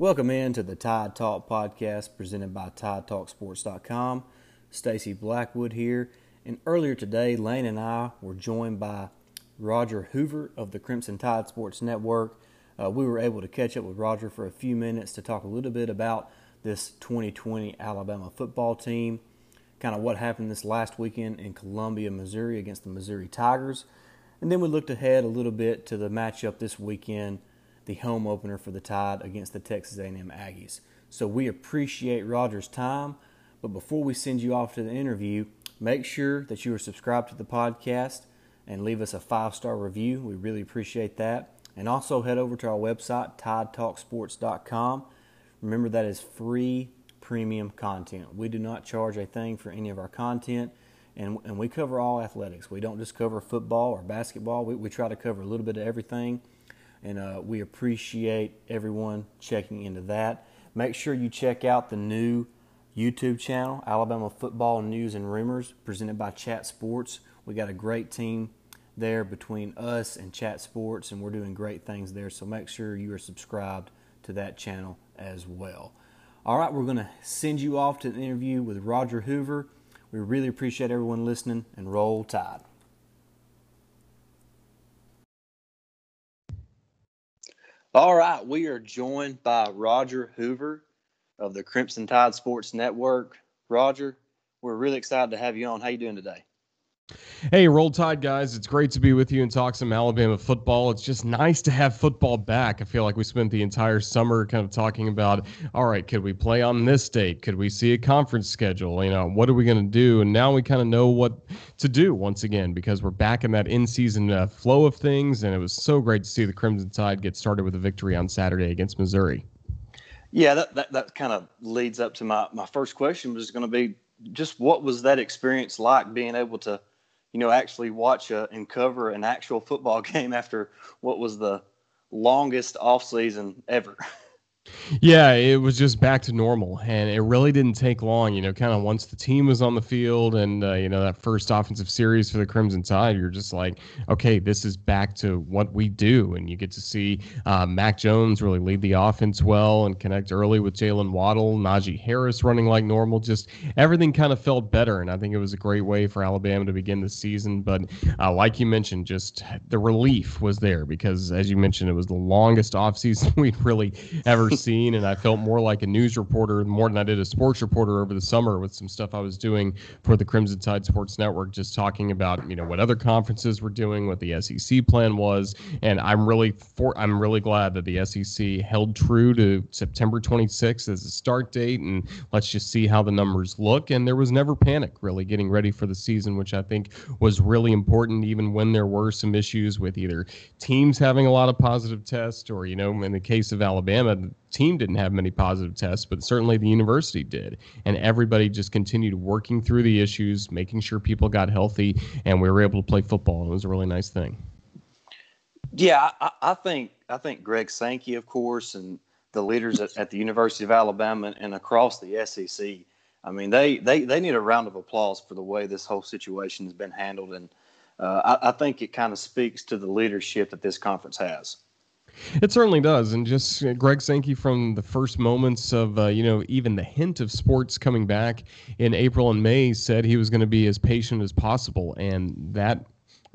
Welcome in to the Tide Talk podcast presented by TideTalkSports.com. Stacy Blackwood here, and earlier today, Lane and I were joined by Roger Hoover of the Crimson Tide Sports Network. Uh, we were able to catch up with Roger for a few minutes to talk a little bit about this 2020 Alabama football team, kind of what happened this last weekend in Columbia, Missouri against the Missouri Tigers, and then we looked ahead a little bit to the matchup this weekend the home opener for the Tide against the Texas A&M Aggies. So we appreciate Roger's time, but before we send you off to the interview, make sure that you are subscribed to the podcast and leave us a five-star review. We really appreciate that. And also head over to our website, tidetalksports.com. Remember that is free premium content. We do not charge a thing for any of our content, and, and we cover all athletics. We don't just cover football or basketball. We, we try to cover a little bit of everything and uh, we appreciate everyone checking into that. Make sure you check out the new YouTube channel, Alabama Football News and Rumors, presented by Chat Sports. We got a great team there between us and Chat Sports, and we're doing great things there. So make sure you are subscribed to that channel as well. All right, we're going to send you off to the interview with Roger Hoover. We really appreciate everyone listening, and roll tide. All right, we are joined by Roger Hoover of the Crimson Tide Sports Network. Roger, we're really excited to have you on. How you doing today? Hey, Roll Tide guys. It's great to be with you and talk some Alabama football. It's just nice to have football back. I feel like we spent the entire summer kind of talking about, all right, could we play on this date? Could we see a conference schedule? You know, what are we going to do? And now we kind of know what to do once again because we're back in that in season uh, flow of things. And it was so great to see the Crimson Tide get started with a victory on Saturday against Missouri. Yeah, that, that, that kind of leads up to my, my first question was going to be just what was that experience like being able to you know, actually watch a, and cover an actual football game after what was the longest off season ever. Yeah, it was just back to normal, and it really didn't take long. You know, kind of once the team was on the field, and uh, you know that first offensive series for the Crimson Tide, you're just like, okay, this is back to what we do, and you get to see uh, Mac Jones really lead the offense well and connect early with Jaylen Waddle, Najee Harris running like normal. Just everything kind of felt better, and I think it was a great way for Alabama to begin the season. But uh, like you mentioned, just the relief was there because, as you mentioned, it was the longest offseason we'd really ever seen, and I felt more like a news reporter more than I did a sports reporter over the summer with some stuff I was doing for the Crimson Tide Sports Network, just talking about you know what other conferences were doing, what the SEC plan was, and I'm really for I'm really glad that the SEC held true to September 26th as a start date, and let's just see how the numbers look. And there was never panic really getting ready for the season, which I think was really important, even when there were some issues with either teams having a lot of positive tests or you know in the case of Alabama team didn't have many positive tests, but certainly the university did. And everybody just continued working through the issues, making sure people got healthy, and we were able to play football. It was a really nice thing. Yeah, I, I think I think Greg Sankey, of course, and the leaders at, at the University of Alabama and across the SEC. I mean, they, they, they need a round of applause for the way this whole situation has been handled. And uh, I, I think it kind of speaks to the leadership that this conference has. It certainly does, and just uh, Greg Sankey from the first moments of uh, you know even the hint of sports coming back in April and May said he was going to be as patient as possible, and that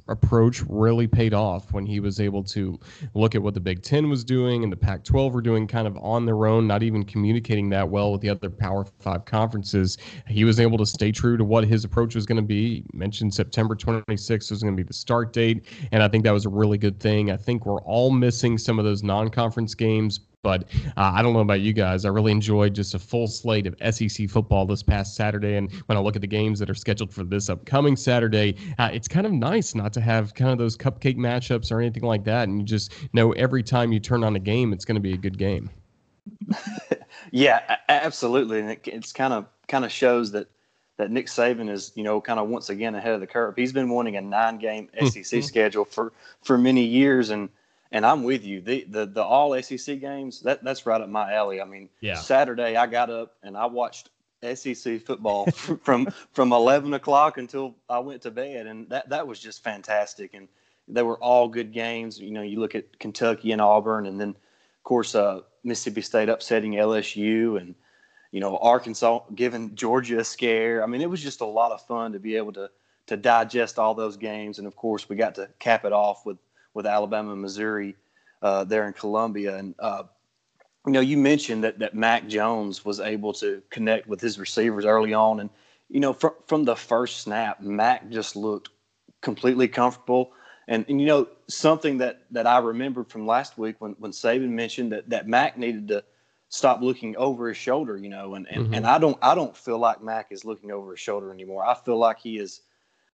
approach really paid off when he was able to look at what the Big Ten was doing and the Pac 12 were doing kind of on their own, not even communicating that well with the other Power Five conferences. He was able to stay true to what his approach was going to be. He mentioned September 26th was going to be the start date, and I think that was a really good thing. I think we're all missing some of those non conference games, but uh, I don't know about you guys. I really enjoyed just a full slate of SEC football this past Saturday. And when I look at the games that are scheduled for this upcoming Saturday, uh, it's kind of nice not to have kind of those cupcake matchups or anything like that. And you just know every time you turn on a game, it's going to be a good game. yeah, absolutely. And it, it's kind of kind of shows that that Nick Saban is, you know, kind of once again ahead of the curve. He's been wanting a nine game SEC schedule for for many years and and I'm with you. The the the all SEC games that that's right up my alley. I mean, yeah. Saturday I got up and I watched SEC football from from 11 o'clock until I went to bed, and that that was just fantastic. And they were all good games. You know, you look at Kentucky and Auburn, and then of course, uh, Mississippi State upsetting LSU and you know Arkansas giving Georgia a scare. I mean, it was just a lot of fun to be able to to digest all those games, and of course, we got to cap it off with with Alabama and Missouri uh, there in Columbia. And uh, you know, you mentioned that that Mac Jones was able to connect with his receivers early on, and you know, from from the first snap, Mac just looked completely comfortable. And, and you know something that that I remembered from last week when when Saban mentioned that that Mac needed to stop looking over his shoulder, you know, and and, mm-hmm. and I don't I don't feel like Mac is looking over his shoulder anymore. I feel like he is,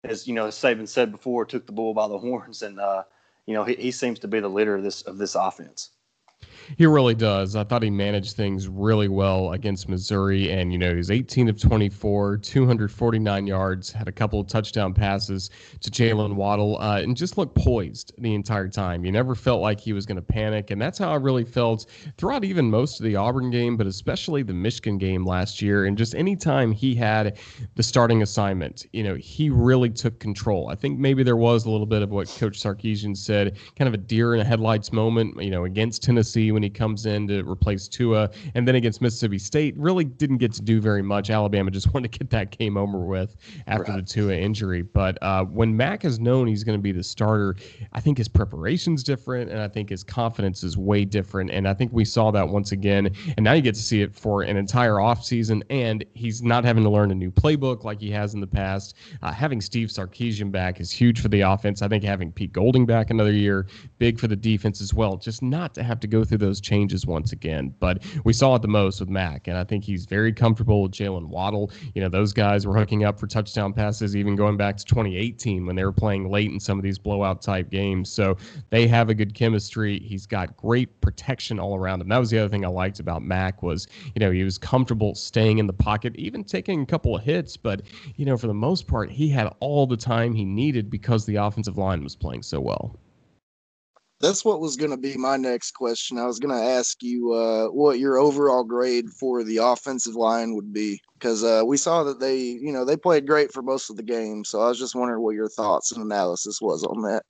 as you know, as Saban said before, took the bull by the horns, and uh, you know he, he seems to be the leader of this of this offense. He really does. I thought he managed things really well against Missouri, and you know he's 18 of 24, 249 yards, had a couple of touchdown passes to Jaylen Waddle, uh, and just looked poised the entire time. You never felt like he was going to panic, and that's how I really felt throughout even most of the Auburn game, but especially the Michigan game last year. And just anytime he had the starting assignment, you know he really took control. I think maybe there was a little bit of what Coach Sarkisian said, kind of a deer in the headlights moment, you know, against Tennessee when he comes in to replace Tua, and then against Mississippi State, really didn't get to do very much. Alabama just wanted to get that game over with after right. the Tua injury. But uh, when Mac has known he's going to be the starter, I think his preparation's different, and I think his confidence is way different. And I think we saw that once again. And now you get to see it for an entire offseason, and he's not having to learn a new playbook like he has in the past. Uh, having Steve Sarkisian back is huge for the offense. I think having Pete Golding back another year, big for the defense as well. Just not to have to go through those changes once again. But we saw it the most with Mac, and I think he's very comfortable with Jaylen Waddle. You know, those guys were hooking up for touchdown passes, even going back to 2018 when they were playing late in some of these blowout type games. So they have a good chemistry. He's got great protection all around him. That was the other thing I liked about Mac was, you know, he was comfortable staying in the pocket, even taking a couple of hits, but you know, for the most part, he had all the time he needed because the offensive line was playing so well that's what was going to be my next question. I was going to ask you uh, what your overall grade for the offensive line would be because uh, we saw that they, you know, they played great for most of the game. So I was just wondering what your thoughts and analysis was on that.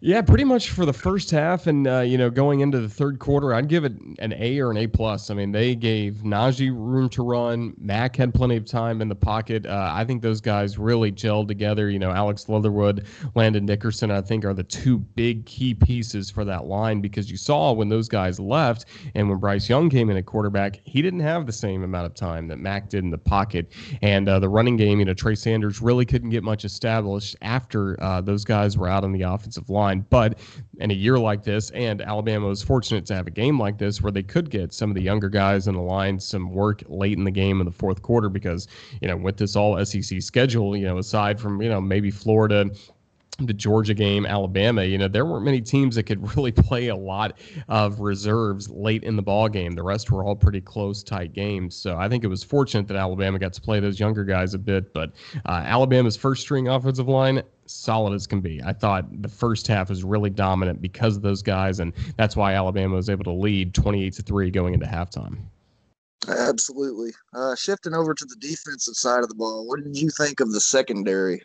Yeah, pretty much for the first half, and uh, you know, going into the third quarter, I'd give it an A or an A plus. I mean, they gave Najee room to run. Mac had plenty of time in the pocket. Uh, I think those guys really gelled together. You know, Alex Leatherwood, Landon Dickerson, I think are the two big key pieces for that line because you saw when those guys left and when Bryce Young came in at quarterback, he didn't have the same amount of time that Mac did in the pocket. And uh, the running game, you know, Trey Sanders really couldn't get much established after uh, those guys were out on the offensive offensive line. But in a year like this, and Alabama was fortunate to have a game like this where they could get some of the younger guys in the line some work late in the game in the fourth quarter because, you know, with this all SEC schedule, you know, aside from, you know, maybe Florida the Georgia game, Alabama, you know, there weren't many teams that could really play a lot of reserves late in the ball game. The rest were all pretty close, tight games. So I think it was fortunate that Alabama got to play those younger guys a bit. But uh, Alabama's first string offensive line, solid as can be. I thought the first half was really dominant because of those guys, and that's why Alabama was able to lead 28 to three going into halftime. Absolutely. Uh, shifting over to the defensive side of the ball, what did you think of the secondary?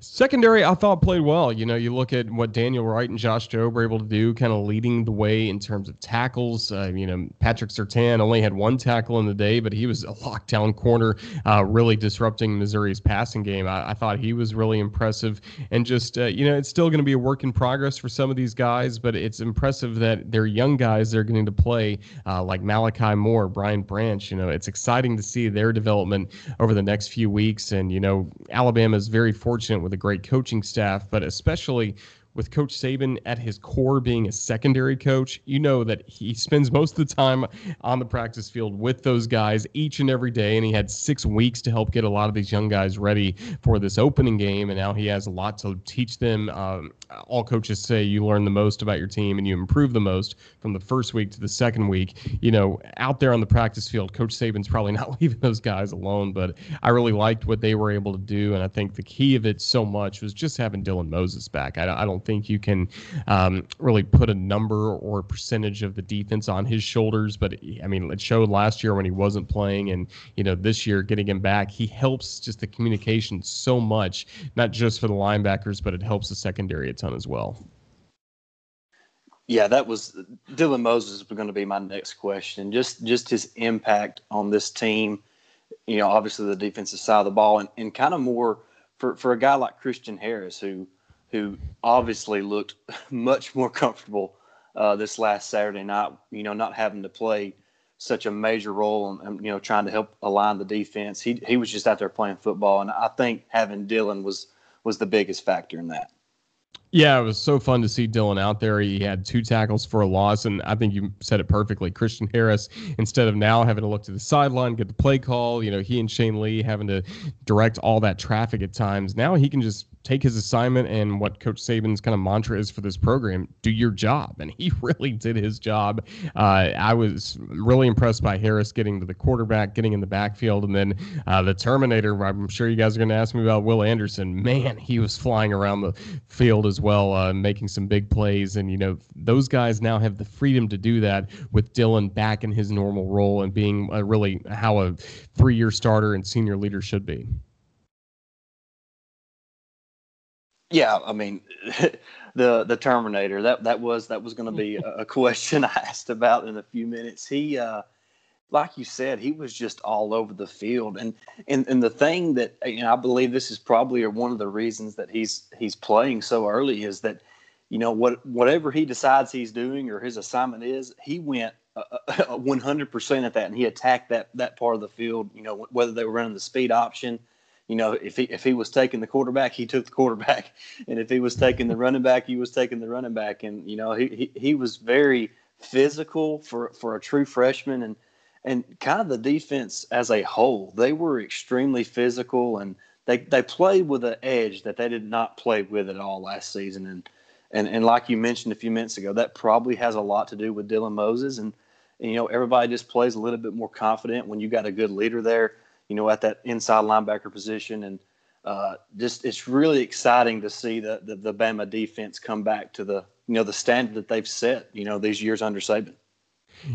Secondary, I thought played well. You know, you look at what Daniel Wright and Josh Jobe were able to do, kind of leading the way in terms of tackles. Uh, you know, Patrick Surtain only had one tackle in the day, but he was a lockdown corner, uh, really disrupting Missouri's passing game. I, I, thought he was really impressive. And just, uh, you know, it's still going to be a work in progress for some of these guys, but it's impressive that they're young guys they're getting to play, uh, like Malachi Moore, Brian Branch. You know, it's exciting to see their development over the next few weeks. And, you know, Alabama is very fortunate with a great coaching staff, but especially with Coach Saban at his core being a secondary coach, you know that he spends most of the time on the practice field with those guys each and every day. And he had six weeks to help get a lot of these young guys ready for this opening game. And now he has a lot to teach them. Um, all coaches say you learn the most about your team and you improve the most from the first week to the second week. You know, out there on the practice field, Coach Saban's probably not leaving those guys alone, but I really liked what they were able to do. And I think the key of it so much was just having Dylan Moses back. I, I don't think you can um, really put a number or percentage of the defense on his shoulders. But I mean, it showed last year when he wasn't playing, and you know this year getting him back, he helps just the communication so much, not just for the linebackers, but it helps the secondary ton as well. Yeah, that was Dylan Moses was going to be my next question. Just just his impact on this team. You know, obviously the defensive side of the ball, and, and kind of more for, for a guy like Christian Harris, who who obviously looked much more comfortable uh, this last Saturday night. You know, not having to play such a major role and, you know trying to help align the defense. He he was just out there playing football, and I think having Dylan was was the biggest factor in that. Yeah, it was so fun to see Dylan out there. He had two tackles for a loss, and I think you said it perfectly. Christian Harris, instead of now having to look to the sideline, get the play call, you know, he and Shane Lee having to direct all that traffic at times. Now he can just take his assignment and what Coach Saban's kind of mantra is for this program: do your job, and he really did his job. Uh, I was really impressed by Harris getting to the quarterback, getting in the backfield, and then uh, the Terminator. I'm sure you guys are going to ask me about Will Anderson. Man, he was flying around the field as well, uh, making some big plays, and you know those guys now have the freedom to do that with Dylan back in his normal role and being really how a three-year starter and senior leader should be. Yeah, I mean, the the Terminator. That that was that was going to be a, question I asked about in a few minutes. He, uh, like you said, he was just all over the field, and and and the thing that you know, I believe this is probably one of the reasons that he's he's playing so early is that you know what whatever he decides he's doing or his assignment is, he went uh, uh, one hundred percent at that, and he attacked that that part of the field. You know, whether they were running the speed option you know, if he if he was taking the quarterback, he took the quarterback, and if he was taking the running back, he was taking the running back, and you know, he he, he was very physical for for a true freshman, and and kind of the defense as a whole, they were extremely physical, and they they played with an edge that they did not play with at all last season, and and and like you mentioned a few minutes ago, that probably has a lot to do with Dylan Moses, and, and you know, everybody just plays a little bit more confident when you got a good leader there you know, at that inside linebacker position. And uh, just it's really exciting to see the, the, the Bama defense come back to the you know the standard that they've set you know these years under Saban.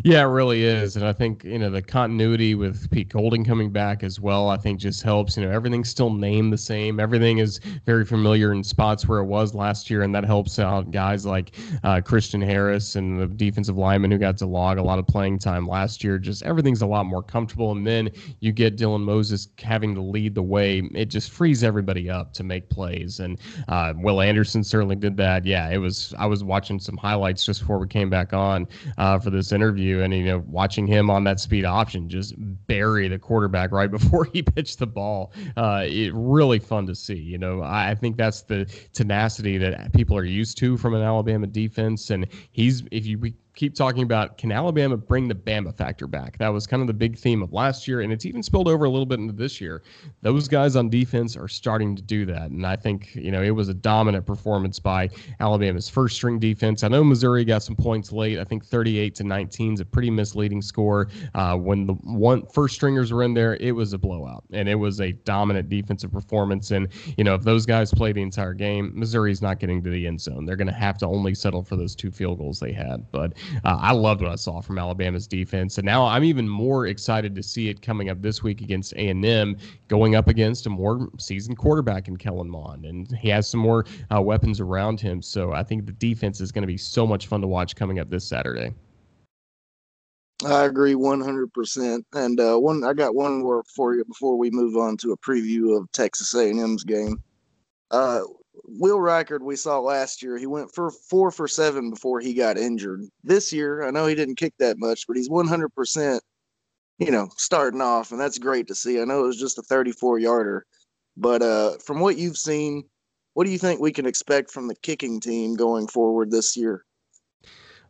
Yeah, it really is. And I think, you know, the continuity with Pete Golding coming back as well, I think just helps. You know, everything's still named the same. Everything is very familiar in spots where it was last year. And that helps out guys like uh, Christian Harris and the defensive lineman who got to log a lot of playing time last year. Just everything's a lot more comfortable. And then you get Dylan Moses having to lead the way. It just frees everybody up to make plays. And uh, Will Anderson certainly did that. Yeah, it was, I was watching some highlights just before we came back on uh, for this interview interview, and you know, watching him on that speed option just bury the quarterback right before he pitched the ball, uh, it really fun to see. You know, I, I think that's the tenacity that people are used to from an Alabama defense, and he's if you keep talking about can Alabama bring the Bama factor back? That was kind of the big theme of last year, and it's even spilled over a little bit into this year. Those guys on defense are starting to do that, and I think you know it was a dominant performance by Alabama's first string defense. I know Missouri got some points late. I think 38 to 19 is a pretty misleading score. Uh, when the one first stringers were in there, it was a blowout, and it was a dominant defensive performance. And you know if those guys play the entire game, Missouri's not getting to the end zone. They're going to have to only settle for those two field goals they had, but uh, I loved what I saw from Alabama's defense, and now I'm even more excited to see it coming up this week against A&M, going up against a more seasoned quarterback in Kellen Mond, and he has some more uh, weapons around him. So I think the defense is going to be so much fun to watch coming up this Saturday. I agree 100%. And uh, one, I got one more for you before we move on to a preview of Texas A&M's game. Uh, Will Reichard we saw last year, he went for four for seven before he got injured. This year, I know he didn't kick that much, but he's 100%, you know, starting off, and that's great to see. I know it was just a 34 yarder, but uh, from what you've seen, what do you think we can expect from the kicking team going forward this year?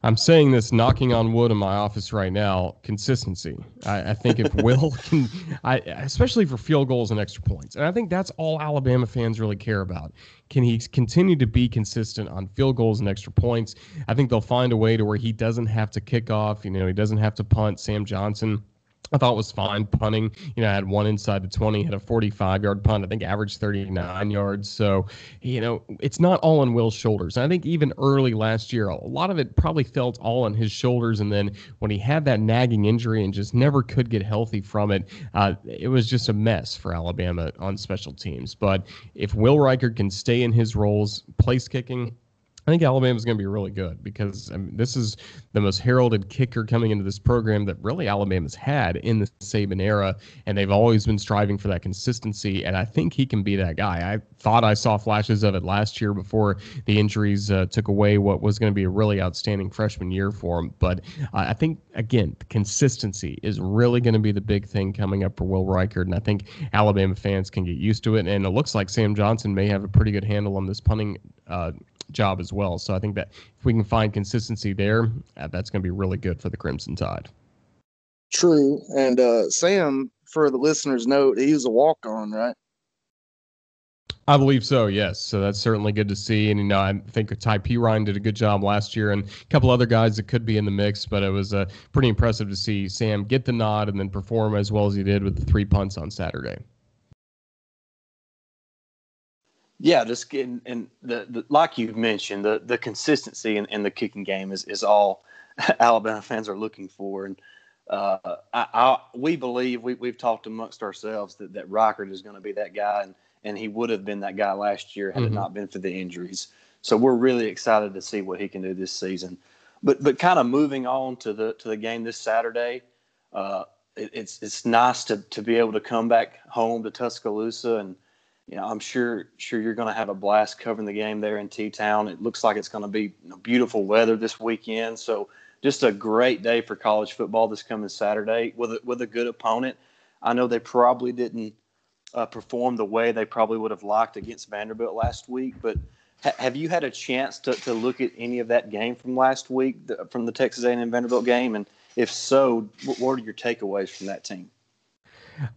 I'm saying this knocking on wood in my office right now. Consistency. I, I think if Will can, I especially for field goals and extra points, and I think that's all Alabama fans really care about. Can he continue to be consistent on field goals and extra points? I think they'll find a way to where he doesn't have to kick off. You know, he doesn't have to punt. Sam Johnson I thought was fine punting. You know, I had one inside the 20, had a 45 yard punt, I think averaged 39 yards. So, you know, it's not all on Will's shoulders. And I think even early last year, a lot of it probably felt all on his shoulders. And then when he had that nagging injury and just never could get healthy from it, uh, it was just a mess for Alabama on special teams. But if Will Reichard can stay in his roles, place kicking, I think Alabama's going to be really good because I mean, this is the most heralded kicker coming into this program that really Alabama's had in the Saban era, and they've always been striving for that consistency. And I think he can be that guy. I thought I saw flashes of it last year before the injuries uh, took away what was going to be a really outstanding freshman year for him. But uh, I think again, consistency is really going to be the big thing coming up for Will Reichard, and I think Alabama fans can get used to it. And it looks like Sam Johnson may have a pretty good handle on this punting. Uh, job as well. So I think that if we can find consistency there, uh, that's going to be really good for the Crimson Tide. True. And uh, Sam, for the listeners' note, he was a walk on, right? I believe so, yes. So that's certainly good to see. And, you know, I think Ty Perine did a good job last year and a couple other guys that could be in the mix, but it was uh, pretty impressive to see Sam get the nod and then perform as well as he did with the three punts on Saturday. Yeah, just getting and the, the like you mentioned, the the consistency in, in the kicking game is is all Alabama fans are looking for, and uh, I, I, we believe we we've talked amongst ourselves that that Reichard is going to be that guy, and and he would have been that guy last year had mm-hmm. it not been for the injuries. So we're really excited to see what he can do this season. But but kind of moving on to the to the game this Saturday, uh, it, it's it's nice to to be able to come back home to Tuscaloosa and you know, I'm sure sure you're going to have a blast covering the game there in T Town. It looks like it's going to be beautiful weather this weekend, so just a great day for college football this coming Saturday with a, with a good opponent. I know they probably didn't uh, perform the way they probably would have liked against Vanderbilt last week, but ha- have you had a chance to, to look at any of that game from last week, the, from the Texas A&M Vanderbilt game, and if so, what are your takeaways from that team?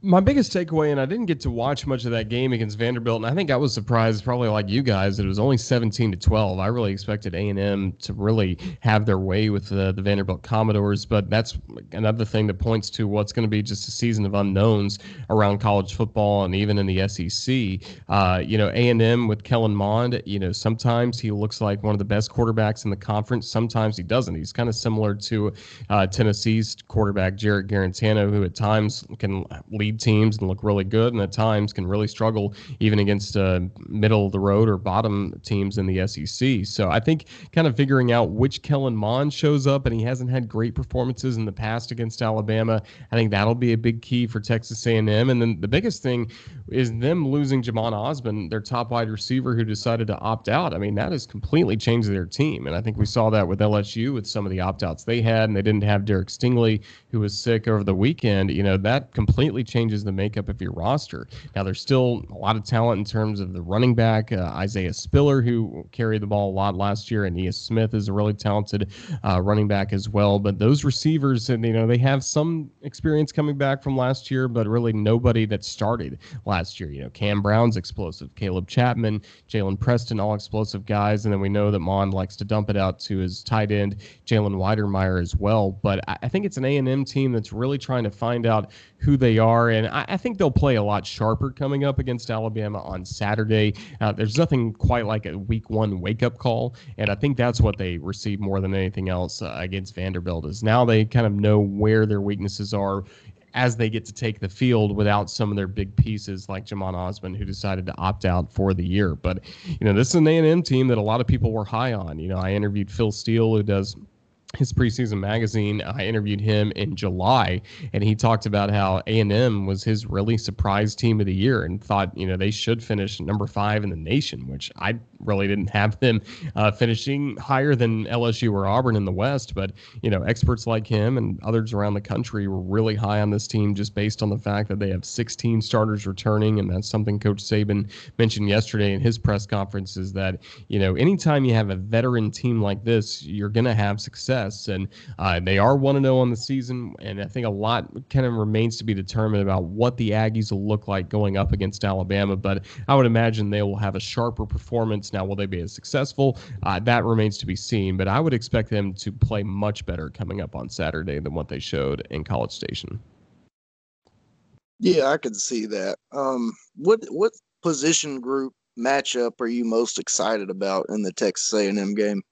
My biggest takeaway, and I didn't get to watch much of that game against Vanderbilt, and I think I was surprised, probably like you guys, that it was only 17 to 12. I really expected A&M to really have their way with the, the Vanderbilt Commodores, but that's another thing that points to what's going to be just a season of unknowns around college football and even in the SEC. Uh, you know, A&M with Kellen Mond, you know, sometimes he looks like one of the best quarterbacks in the conference. Sometimes he doesn't. He's kind of similar to uh, Tennessee's quarterback Jarrett Guarantano, who at times can lead teams and look really good, and at times can really struggle even against uh, middle of the road or bottom teams in the SEC. So I think kind of figuring out which Kellen Mond shows up, and he hasn't had great performances in the past against Alabama. I think that'll be a big key for Texas A&M. And then the biggest thing is them losing Jhamon Ausbon, their top wide receiver, who decided to opt out. I mean, that has completely changed their team, and I think we saw that with LSU with some of the opt outs they had, and they didn't have Derek Stingley, who was sick over the weekend. You know, that completely completely changes the makeup of your roster. Now, there's still a lot of talent in terms of the running back, uh, Isaiah Spiller, who carried the ball a lot last year, and Ainias Smith is a really talented uh, running back as well. But those receivers, and you know, they have some experience coming back from last year, but really nobody that started last year. You know, Cam Brown's explosive, Caleb Chapman, Jalen Preston, all explosive guys, and then we know that Mond likes to dump it out to his tight end, Jalen Wydermyer as well. But I, I think it's an A&M team that's really trying to find out who they are. And I, I, think they'll play a lot sharper coming up against Alabama on Saturday. Uh, there's nothing quite like a week one wake up call. And I think that's what they receive more than anything else uh, against Vanderbilt is now they kind of know where their weaknesses are as they get to take the field without some of their big pieces like Jhamon Ausbon, who decided to opt out for the year. But, you know, this is an A&M team that a lot of people were high on. You know, I interviewed Phil Steele, who does – his preseason magazine. I interviewed him in July, and he talked about how A and M was his really surprise team of the year, and thought you know they should finish number five in the nation, which I really didn't have them uh, finishing higher than LSU or Auburn in the West. But you know, experts like him and others around the country were really high on this team just based on the fact that they have 16 starters returning, and that's something Coach Saban mentioned yesterday in his press conference. Is that you know anytime you have a veteran team like this, you're going to have success success. And uh, they are 1 0 on the season. And I think a lot kind of remains to be determined about what the Aggies will look like going up against Alabama. But I would imagine they will have a sharper performance. Now, will they be as successful? Uh, that remains to be seen. But I would expect them to play much better coming up on Saturday than what they showed in College Station. Yeah, I can see that. Um, what what position group matchup are you most excited about in the Texas A&M game?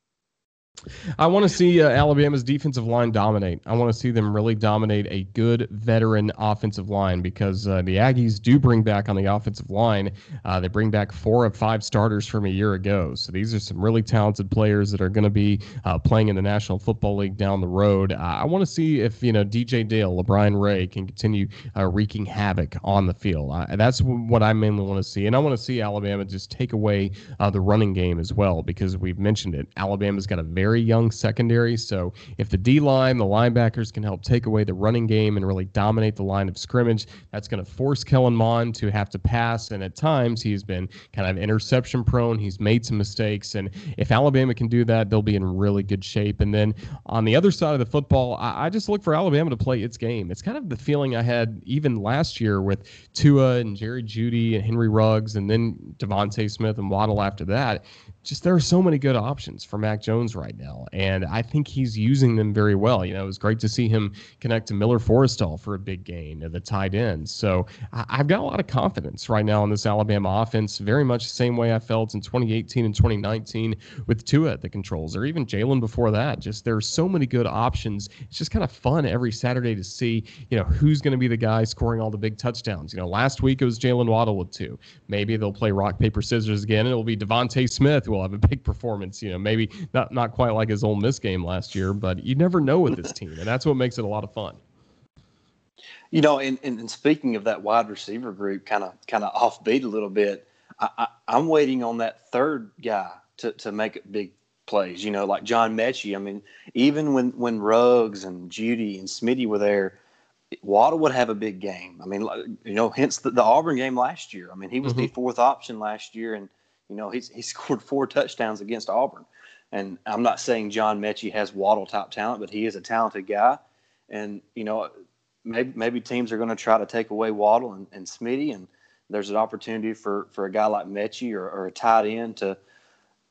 I want to see uh, Alabama's defensive line dominate. I want to see them really dominate a good veteran offensive line because uh, the Aggies do bring back on the offensive line. Uh, they bring back four of five starters from a year ago. So these are some really talented players that are going to be uh, playing in the National Football League down the road. I want to see if you know DJ Dale, LaBryan Ray can continue uh, wreaking havoc on the field. that's what I mainly want to see, and I want to see Alabama just take away uh, the running game as well because we've mentioned it. Alabama's got a very very young secondary. So if the D line, the linebackers can help take away the running game and really dominate the line of scrimmage, that's going to force Kellen Mond to have to pass. And at times he's been kind of interception prone. He's made some mistakes. And if Alabama can do that, they'll be in really good shape. And then on the other side of the football, I, I just look for Alabama to play its game. It's kind of the feeling I had even last year with Tua and Jerry Jeudy and Henry Ruggs and then DeVonta Smith and Waddle after that just there are so many good options for Mac Jones right now, and I think he's using them very well. You know, it was great to see him connect to Miller Forristall for a big gain at the tight end. So I, have got a lot of confidence right now in this Alabama offense, very much the same way I felt in 2018 and 2019 with Tua at the controls, or even Jalen before that. Just there are so many good options. It's just kind of fun every Saturday to see, you know, who's going to be the guy scoring all the big touchdowns. You know, last week it was Jaylen Waddle with two. Maybe they'll play rock paper scissors again, and it'll be DeVonta Smith will have a big performance. You know, maybe not not quite like his Ole Miss game last year, but you never know with this team, and that's what makes it a lot of fun. You know, and, and, speaking of that wide receiver group, kind of kind of offbeat a little bit. I, am waiting on that third guy to, to make big plays. You know, like John Metchie. I mean, even when when Ruggs and Jeudy and Smitty were there, Waddle would have a big game. I mean, you know, hence the, the Auburn game last year. I mean, he was mm-hmm. the fourth option last year, and you know, he's he scored four touchdowns against Auburn. And I'm not saying John Metchie has Waddle top talent, but he is a talented guy. And you know, maybe maybe teams are going to try to take away Waddle and, and Smitty, and there's an opportunity for for a guy like Metchie or, or a tight end to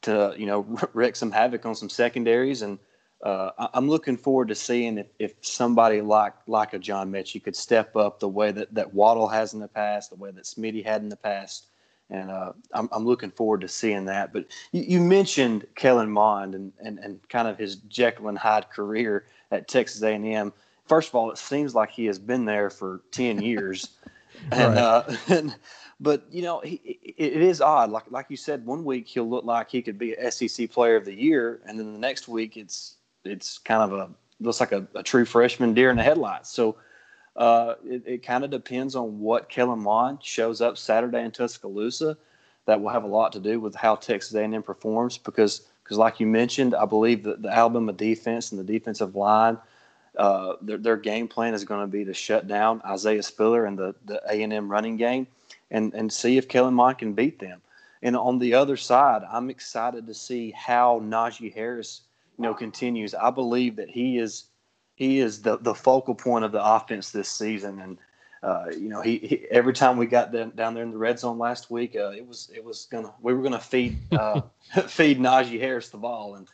to you know wreak some havoc on some secondaries. And uh, I'm looking forward to seeing if, if somebody like like a John Metchie could step up the way that that Waddle has in the past, the way that Smitty had in the past and uh, I'm, I'm looking forward to seeing that. But you, you, mentioned Kellen Mond and, and, and kind of his Jekyll and Hyde career at Texas A&M. First of all, it seems like he has been there for ten years, and, right. uh, and but you know he, it is odd. Like like you said, one week he'll look like he could be a SEC Player of the Year, and then the next week it's it's kind of a looks like a, a true freshman deer in the headlights. So uh, it, it kind of depends on what Kellen Mond shows up Saturday in Tuscaloosa. That will have a lot to do with how Texas A&M performs because, because like you mentioned, I believe that the Alabama defense and the defensive line, uh, their, their game plan is going to be to shut down Isaiah Spiller and the, the A&M running game and, and see if Kellen Mond can beat them. And on the other side, I'm excited to see how Najee Harris, you know, continues. I believe that he is he is the the focal point of the offense this season. And uh, you know, he, he, every time we got down, down there in the red zone last week, uh, it was it was gonna we were gonna feed uh, feed Najee Harris the ball. And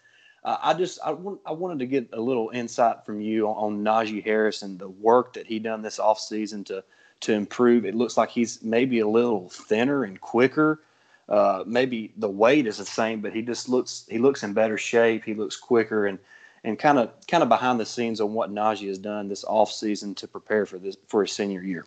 uh, I just I, want, I wanted to get a little insight from you on, on Najee Harris and the work that he done this offseason to to improve. It looks like he's maybe a little thinner and quicker. Uh, maybe the weight is the same, but he just looks he looks in better shape. He looks quicker and and kind of kind of behind the scenes on what Najee has done this off season to prepare for this for his senior year.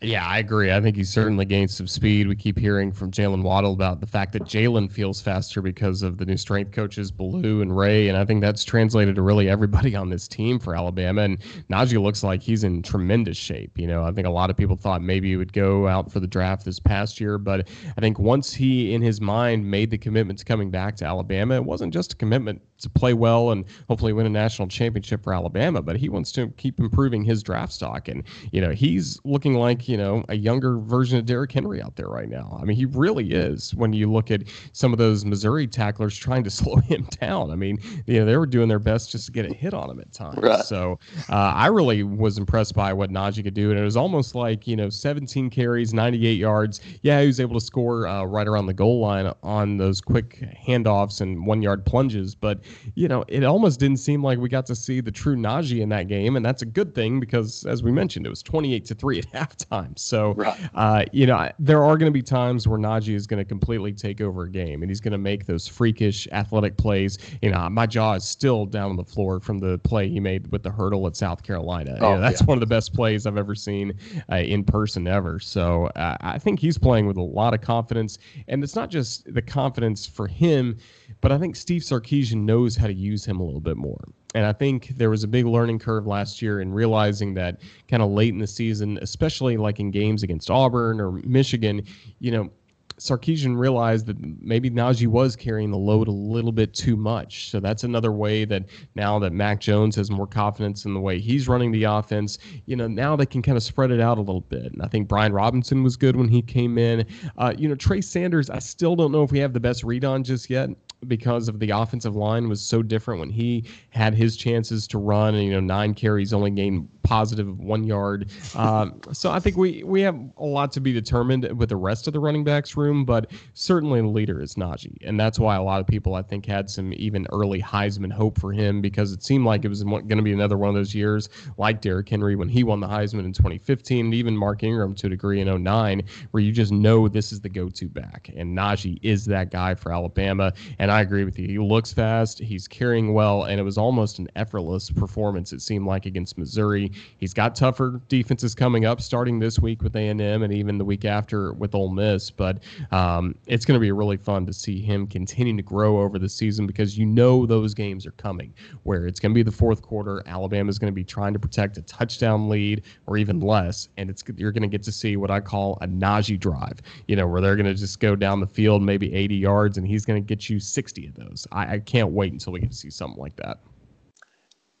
Yeah, I agree. I think he certainly gained some speed. We keep hearing from Jaylen Waddle about the fact that Jaylen feels faster because of the new strength coaches, Ballou and Rhea. And I think that's translated to really everybody on this team for Alabama. And Najee looks like he's in tremendous shape. You know, I think a lot of people thought maybe he would go out for the draft this past year. But I think once he, in his mind, made the commitment to coming back to Alabama, it wasn't just a commitment to play well and hopefully win a national championship for Alabama, but he wants to keep improving his draft stock. And, you know, he's looking like, you know, a younger version of Derrick Henry out there right now. I mean, he really is when you look at some of those Missouri tacklers trying to slow him down. I mean, you know, they were doing their best just to get a hit on him at times. Right. So uh, I really was impressed by what Najee could do. And it was almost like, you know, 17 carries, 98 yards. Yeah, he was able to score uh, right around the goal line on those quick handoffs and one yard plunges. But you know, it almost didn't seem like we got to see the true Najee in that game, and that's a good thing because, as we mentioned, it was 28 to three at halftime. So, right. uh, you know, there are going to be times where Najee is going to completely take over a game and he's going to make those freakish athletic plays. You know, my jaw is still down on the floor from the play he made with the hurdle at South Carolina. Oh, you know, that's yeah. one of the best plays I've ever seen uh, in person ever. So uh, I think he's playing with a lot of confidence. And it's not just the confidence for him, but I think Steve Sarkisian knows how to use him a little bit more. And I think there was a big learning curve last year in realizing that kind of late in the season, especially like in games against Auburn or Michigan, you know, Sarkisian realized that maybe Najee was carrying the load a little bit too much. So that's another way that now that Mac Jones has more confidence in the way he's running the offense, you know, now they can kind of spread it out a little bit. And I think Brian Robinson was good when he came in. Uh, you know, Trey Sanders, I still don't know if we have the best read on just yet because of the offensive line was so different when he had his chances to run and you know nine carries only gained positive one yard um, so i think we we have a lot to be determined with the rest of the running backs room but certainly the leader is Najee and that's why a lot of people i think had some even early heisman hope for him because it seemed like it was going to be another one of those years like Derrick Henry when he won the heisman in 2015 and even Mark Ingram to a degree in 09 where you just know this is the go-to back and Najee is that guy for alabama and I agree with you. He looks fast. He's carrying well, and it was almost an effortless performance. It seemed like against Missouri. He's got tougher defenses coming up, starting this week with A and M, and even the week after with Ole Miss. But um, it's going to be really fun to see him continuing to grow over the season because you know those games are coming, where it's going to be the fourth quarter. Alabama is going to be trying to protect a touchdown lead or even less, and it's you're going to get to see what I call a Najee drive. You know, where they're going to just go down the field maybe 80 yards, and he's going to get you 60 of those. I, I can't wait until we get to see something like that.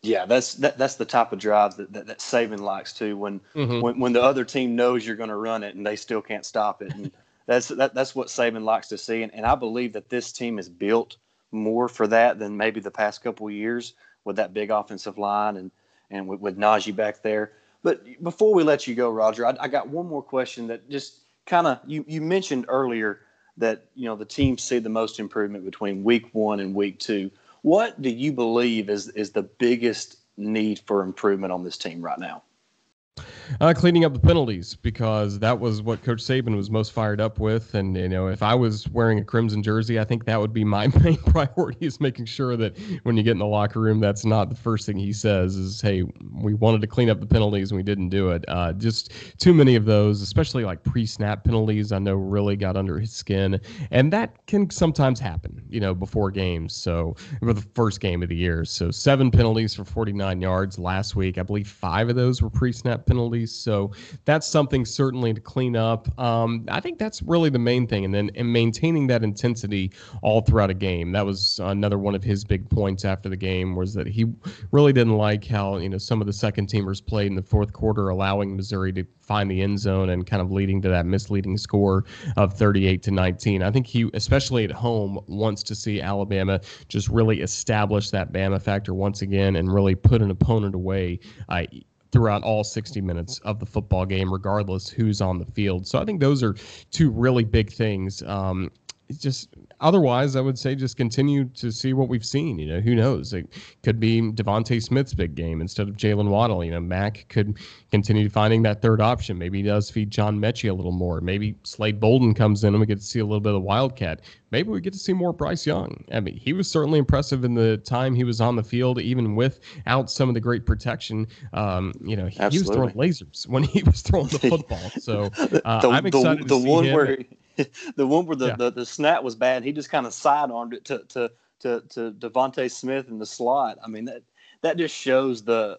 Yeah, that's that, that's the type of drive that, that, that Saban likes too. When mm-hmm. when when the other team knows you're going to run it and they still can't stop it, and that's that, that's what Saban likes to see. And, and I believe that this team is built more for that than maybe the past couple of years with that big offensive line and and with, with Najee back there. But before we let you go, Roger, I, I got one more question that just kind of you you mentioned earlier that you know the teams see the most improvement between week one and week two. What do you believe is is the biggest need for improvement on this team right now? Uh, cleaning up the penalties because that was what Coach Saban was most fired up with, and you know if I was wearing a crimson jersey, I think that would be my main priority is making sure that when you get in the locker room, that's not the first thing he says is, "Hey, we wanted to clean up the penalties and we didn't do it." Uh, just too many of those, especially like pre-snap penalties. I know really got under his skin, and that can sometimes happen, you know, before games. So for the first game of the year, so seven penalties for 49 yards last week. I believe five of those were pre-snap penalties. So that's something certainly to clean up. Um, I think that's really the main thing. And then and maintaining that intensity all throughout a game. That was another one of his big points after the game was that he really didn't like how, you know, some of the second teamers played in the fourth quarter, allowing Missouri to find the end zone and kind of leading to that misleading score of 38 to 19. I think he, especially at home, wants to see Alabama just really establish that Bama factor once again and really put an opponent away. Uh, throughout all 60 minutes of the football game, regardless who's on the field. So I think those are two really big things. Um, just otherwise, I would say just continue to see what we've seen. You know, who knows? It could be DeVonta Smith's big game instead of Jaylen Waddle. You know, Mac could continue finding that third option. Maybe he does feed John Metchie a little more. Maybe Slade Bolden comes in and we get to see a little bit of Wildcat. Maybe we get to see more Bryce Young. I mean, he was certainly impressive in the time he was on the field, even without some of the great protection. Um, you know, he, he, was throwing lasers when he was throwing the football. So uh, the, I'm excited the, the one where the one where the, yeah. the, the snap was bad, he just kind of sidearmed it to to to to DeVonta Smith in the slot. I mean that that just shows the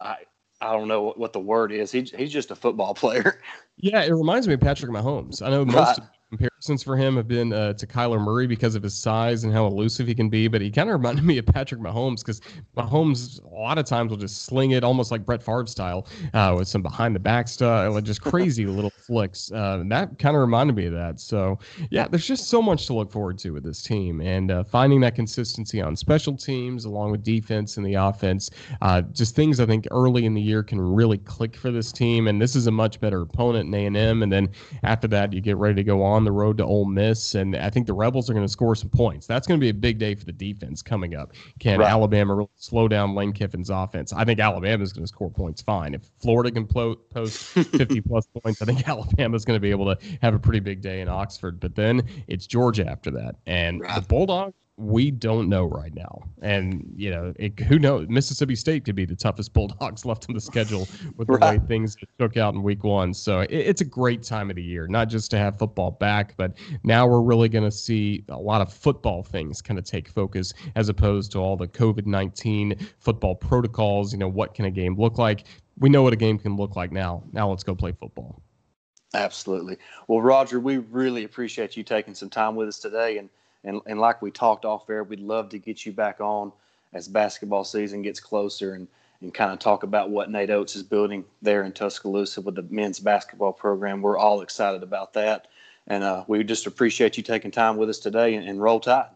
I I don't know what, what the word is. He, he's just a football player. Yeah, it reminds me of Patrick Mahomes. I know most right comparisons for him have been uh, to Kyler Murray because of his size and how elusive he can be, but he kind of reminded me of Patrick Mahomes because Mahomes a lot of times will just sling it almost like Brett Favre style uh, with some behind the back stuff, like just crazy little flicks. Uh, and that kind of reminded me of that. So yeah, there's just so much to look forward to with this team and uh, finding that consistency on special teams along with defense and the offense. Uh, just things I think early in the year can really click for this team. And this is a much better opponent in A&M. And then after that, you get ready to go on the road road to Ole Miss, and I think the Rebels are going to score some points. That's going to be a big day for the defense coming up. Can right. Alabama really slow down Lane Kiffin's offense? I think Alabama is going to score points fine. If Florida can post 50 plus points, I think Alabama is going to be able to have a pretty big day in Oxford. But then it's Georgia after that, and right. the Bulldogs we don't know right now. And, you know, it, who knows? Mississippi State could be the toughest Bulldogs left on the schedule with the right. way things took out in week one. So it, it's a great time of the year, not just to have football back, but now we're really going to see a lot of football things kind of take focus as opposed to all the COVID 19 football protocols. You know, what can a game look like? We know what a game can look like now. Now let's go play football. Absolutely. Well, Roger, we really appreciate you taking some time with us today. And and, and like we talked off air, we'd love to get you back on as basketball season gets closer and, and kind of talk about what Nate Oats is building there in Tuscaloosa with the men's basketball program. We're all excited about that. And uh, we just appreciate you taking time with us today and, and roll tide.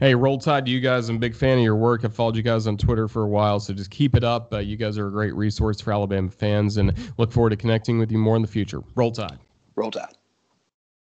Hey, Roll Tide to you guys. I'm a big fan of your work. I've followed you guys on Twitter for a while, so just keep it up. Uh, you guys are a great resource for Alabama fans, and look forward to connecting with you more in the future. Roll Tide. Roll Tide.